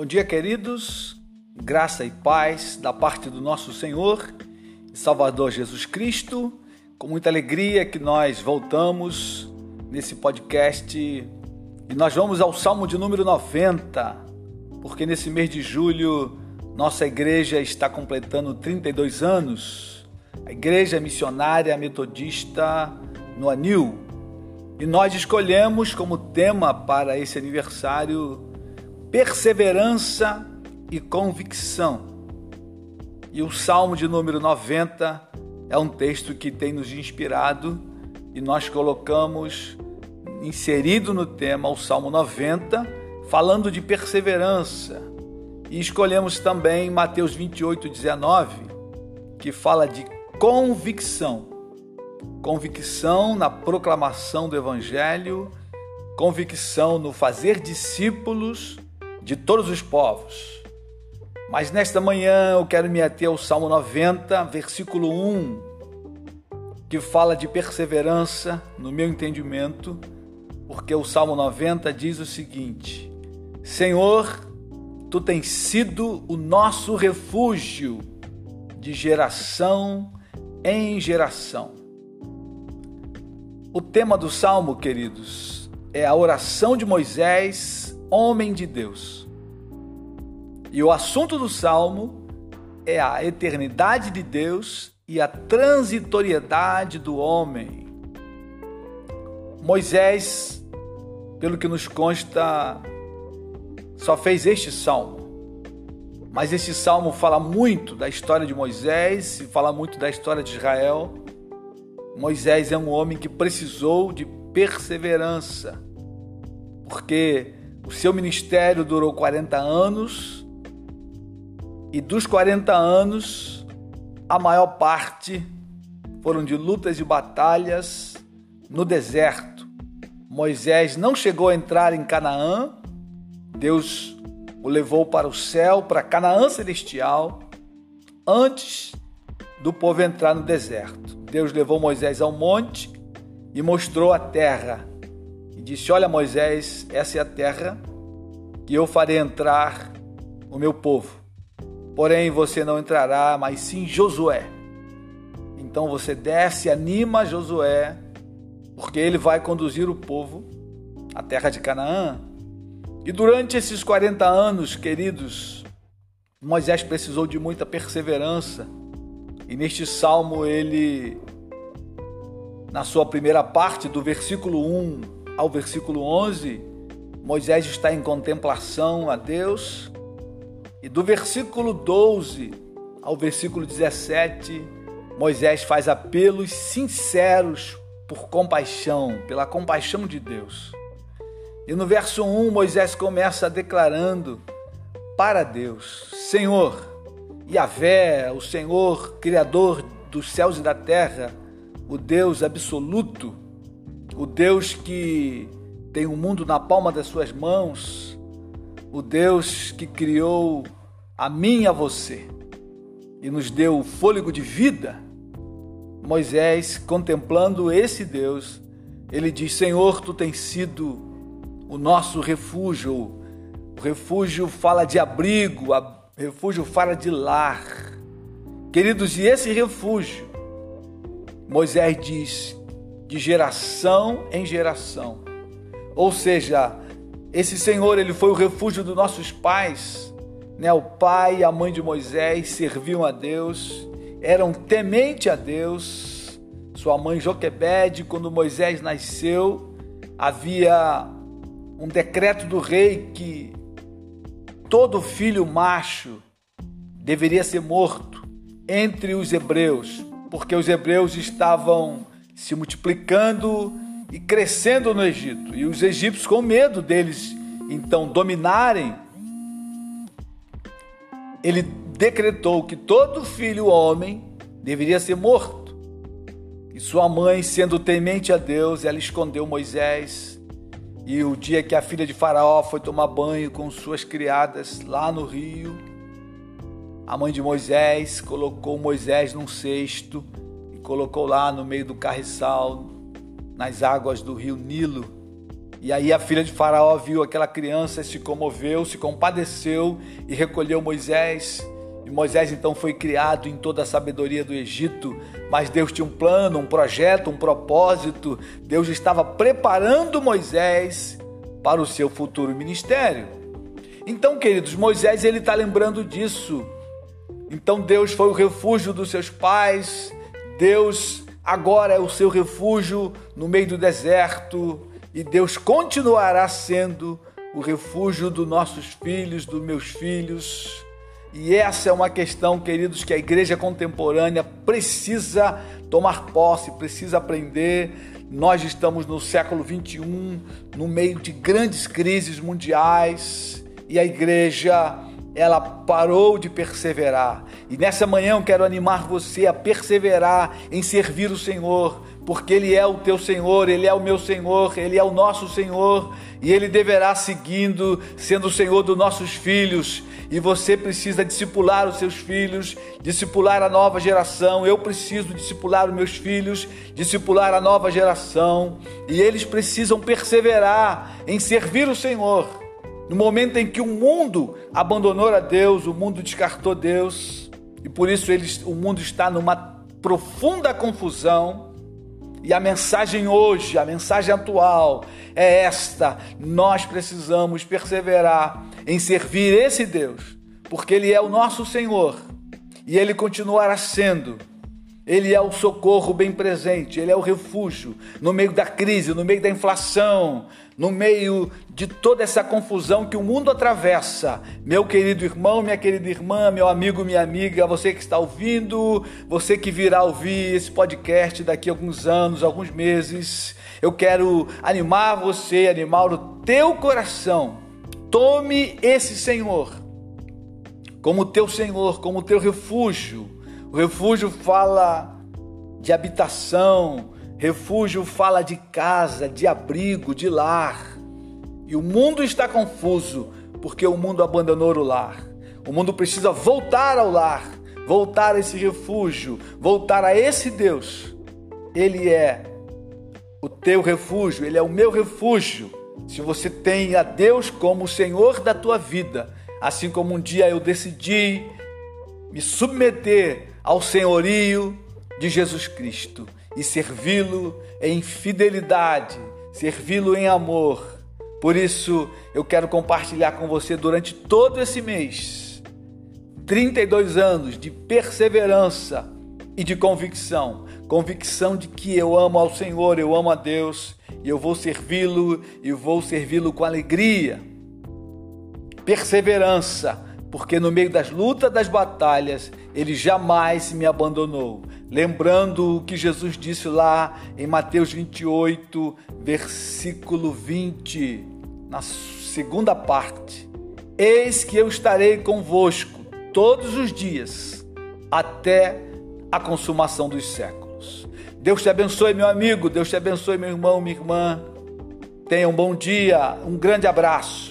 Bom dia, queridos. Graça e paz da parte do nosso Senhor e Salvador Jesus Cristo. Com muita alegria que nós voltamos nesse podcast e nós vamos ao Salmo de número 90, porque nesse mês de julho nossa igreja está completando 32 anos. A Igreja Missionária Metodista no Anil. E nós escolhemos como tema para esse aniversário perseverança e convicção. E o Salmo de número 90 é um texto que tem nos inspirado e nós colocamos inserido no tema o Salmo 90, falando de perseverança. E escolhemos também Mateus 28, 19, que fala de convicção. Convicção na proclamação do Evangelho, convicção no fazer discípulos de todos os povos. Mas nesta manhã eu quero me ater ao Salmo 90, versículo 1, que fala de perseverança, no meu entendimento, porque o Salmo 90 diz o seguinte: Senhor, tu tens sido o nosso refúgio de geração em geração. O tema do salmo, queridos, é a oração de Moisés homem de Deus. E o assunto do salmo é a eternidade de Deus e a transitoriedade do homem. Moisés, pelo que nos consta, só fez este salmo. Mas esse salmo fala muito da história de Moisés fala muito da história de Israel. Moisés é um homem que precisou de perseverança, porque o seu ministério durou 40 anos e dos 40 anos, a maior parte foram de lutas e batalhas no deserto. Moisés não chegou a entrar em Canaã, Deus o levou para o céu, para Canaã celestial, antes do povo entrar no deserto. Deus levou Moisés ao monte e mostrou a terra e disse: Olha, Moisés, essa é a terra que eu farei entrar o meu povo. Porém, você não entrará, mas sim Josué. Então você desce, anima Josué, porque ele vai conduzir o povo à terra de Canaã. E durante esses 40 anos, queridos, Moisés precisou de muita perseverança. E neste salmo ele na sua primeira parte do versículo 1 ao versículo 11, Moisés está em contemplação a Deus. E do versículo 12 ao versículo 17, Moisés faz apelos sinceros por compaixão, pela compaixão de Deus. E no verso 1, Moisés começa declarando para Deus: Senhor, Yahvé, o Senhor, Criador dos céus e da terra, o Deus absoluto, o Deus que tem o mundo na palma das suas mãos, o Deus que criou a mim e a você e nos deu o fôlego de vida. Moisés, contemplando esse Deus, ele diz: Senhor, tu tens sido o nosso refúgio. O refúgio fala de abrigo, o refúgio fala de lar. Queridos, e esse refúgio, Moisés diz de geração em geração. Ou seja, esse Senhor, ele foi o refúgio dos nossos pais, né? O pai e a mãe de Moisés serviam a Deus, eram temente a Deus. Sua mãe Joquebede, quando Moisés nasceu, havia um decreto do rei que todo filho macho deveria ser morto entre os hebreus, porque os hebreus estavam se multiplicando e crescendo no Egito. E os egípcios, com medo deles então dominarem, ele decretou que todo filho homem deveria ser morto. E sua mãe, sendo temente a Deus, ela escondeu Moisés. E o dia que a filha de Faraó foi tomar banho com suas criadas lá no rio, a mãe de Moisés colocou Moisés num cesto colocou lá no meio do carriçal, nas águas do rio Nilo. E aí a filha de Faraó viu aquela criança, se comoveu, se compadeceu e recolheu Moisés. E Moisés então foi criado em toda a sabedoria do Egito, mas Deus tinha um plano, um projeto, um propósito. Deus estava preparando Moisés para o seu futuro ministério. Então, queridos, Moisés ele está lembrando disso. Então Deus foi o refúgio dos seus pais. Deus agora é o seu refúgio no meio do deserto e Deus continuará sendo o refúgio dos nossos filhos, dos meus filhos. E essa é uma questão, queridos, que a igreja contemporânea precisa tomar posse, precisa aprender. Nós estamos no século 21, no meio de grandes crises mundiais, e a igreja ela parou de perseverar. E nessa manhã eu quero animar você a perseverar em servir o Senhor, porque Ele é o teu Senhor, Ele é o meu Senhor, Ele é o nosso Senhor, e Ele deverá seguindo, sendo o Senhor dos nossos filhos. E você precisa discipular os seus filhos, discipular a nova geração. Eu preciso discipular os meus filhos, discipular a nova geração. E eles precisam perseverar em servir o Senhor. No momento em que o mundo abandonou a Deus, o mundo descartou Deus, e por isso o mundo está numa profunda confusão e a mensagem hoje, a mensagem atual é esta: nós precisamos perseverar em servir esse Deus, porque Ele é o nosso Senhor e Ele continuará sendo. Ele é o socorro bem presente, ele é o refúgio no meio da crise, no meio da inflação, no meio de toda essa confusão que o mundo atravessa. Meu querido irmão, minha querida irmã, meu amigo, minha amiga, você que está ouvindo, você que virá ouvir esse podcast daqui a alguns anos, alguns meses, eu quero animar você, animar o teu coração. Tome esse Senhor como teu Senhor, como teu refúgio. O refúgio fala de habitação, Refúgio fala de casa, de abrigo, de lar. E o mundo está confuso porque o mundo abandonou o lar. O mundo precisa voltar ao lar, voltar a esse refúgio, voltar a esse Deus. Ele é o teu refúgio, ele é o meu refúgio. Se você tem a Deus como o Senhor da tua vida, assim como um dia eu decidi me submeter ao senhorio de Jesus Cristo e servi-lo em fidelidade, servi-lo em amor. Por isso, eu quero compartilhar com você durante todo esse mês 32 anos de perseverança e de convicção. Convicção de que eu amo ao Senhor, eu amo a Deus e eu vou servi-lo e vou servi-lo com alegria. Perseverança, porque no meio das lutas, das batalhas, ele jamais me abandonou. Lembrando o que Jesus disse lá em Mateus 28, versículo 20, na segunda parte: Eis que eu estarei convosco todos os dias, até a consumação dos séculos. Deus te abençoe, meu amigo, Deus te abençoe, meu irmão, minha irmã. Tenha um bom dia, um grande abraço.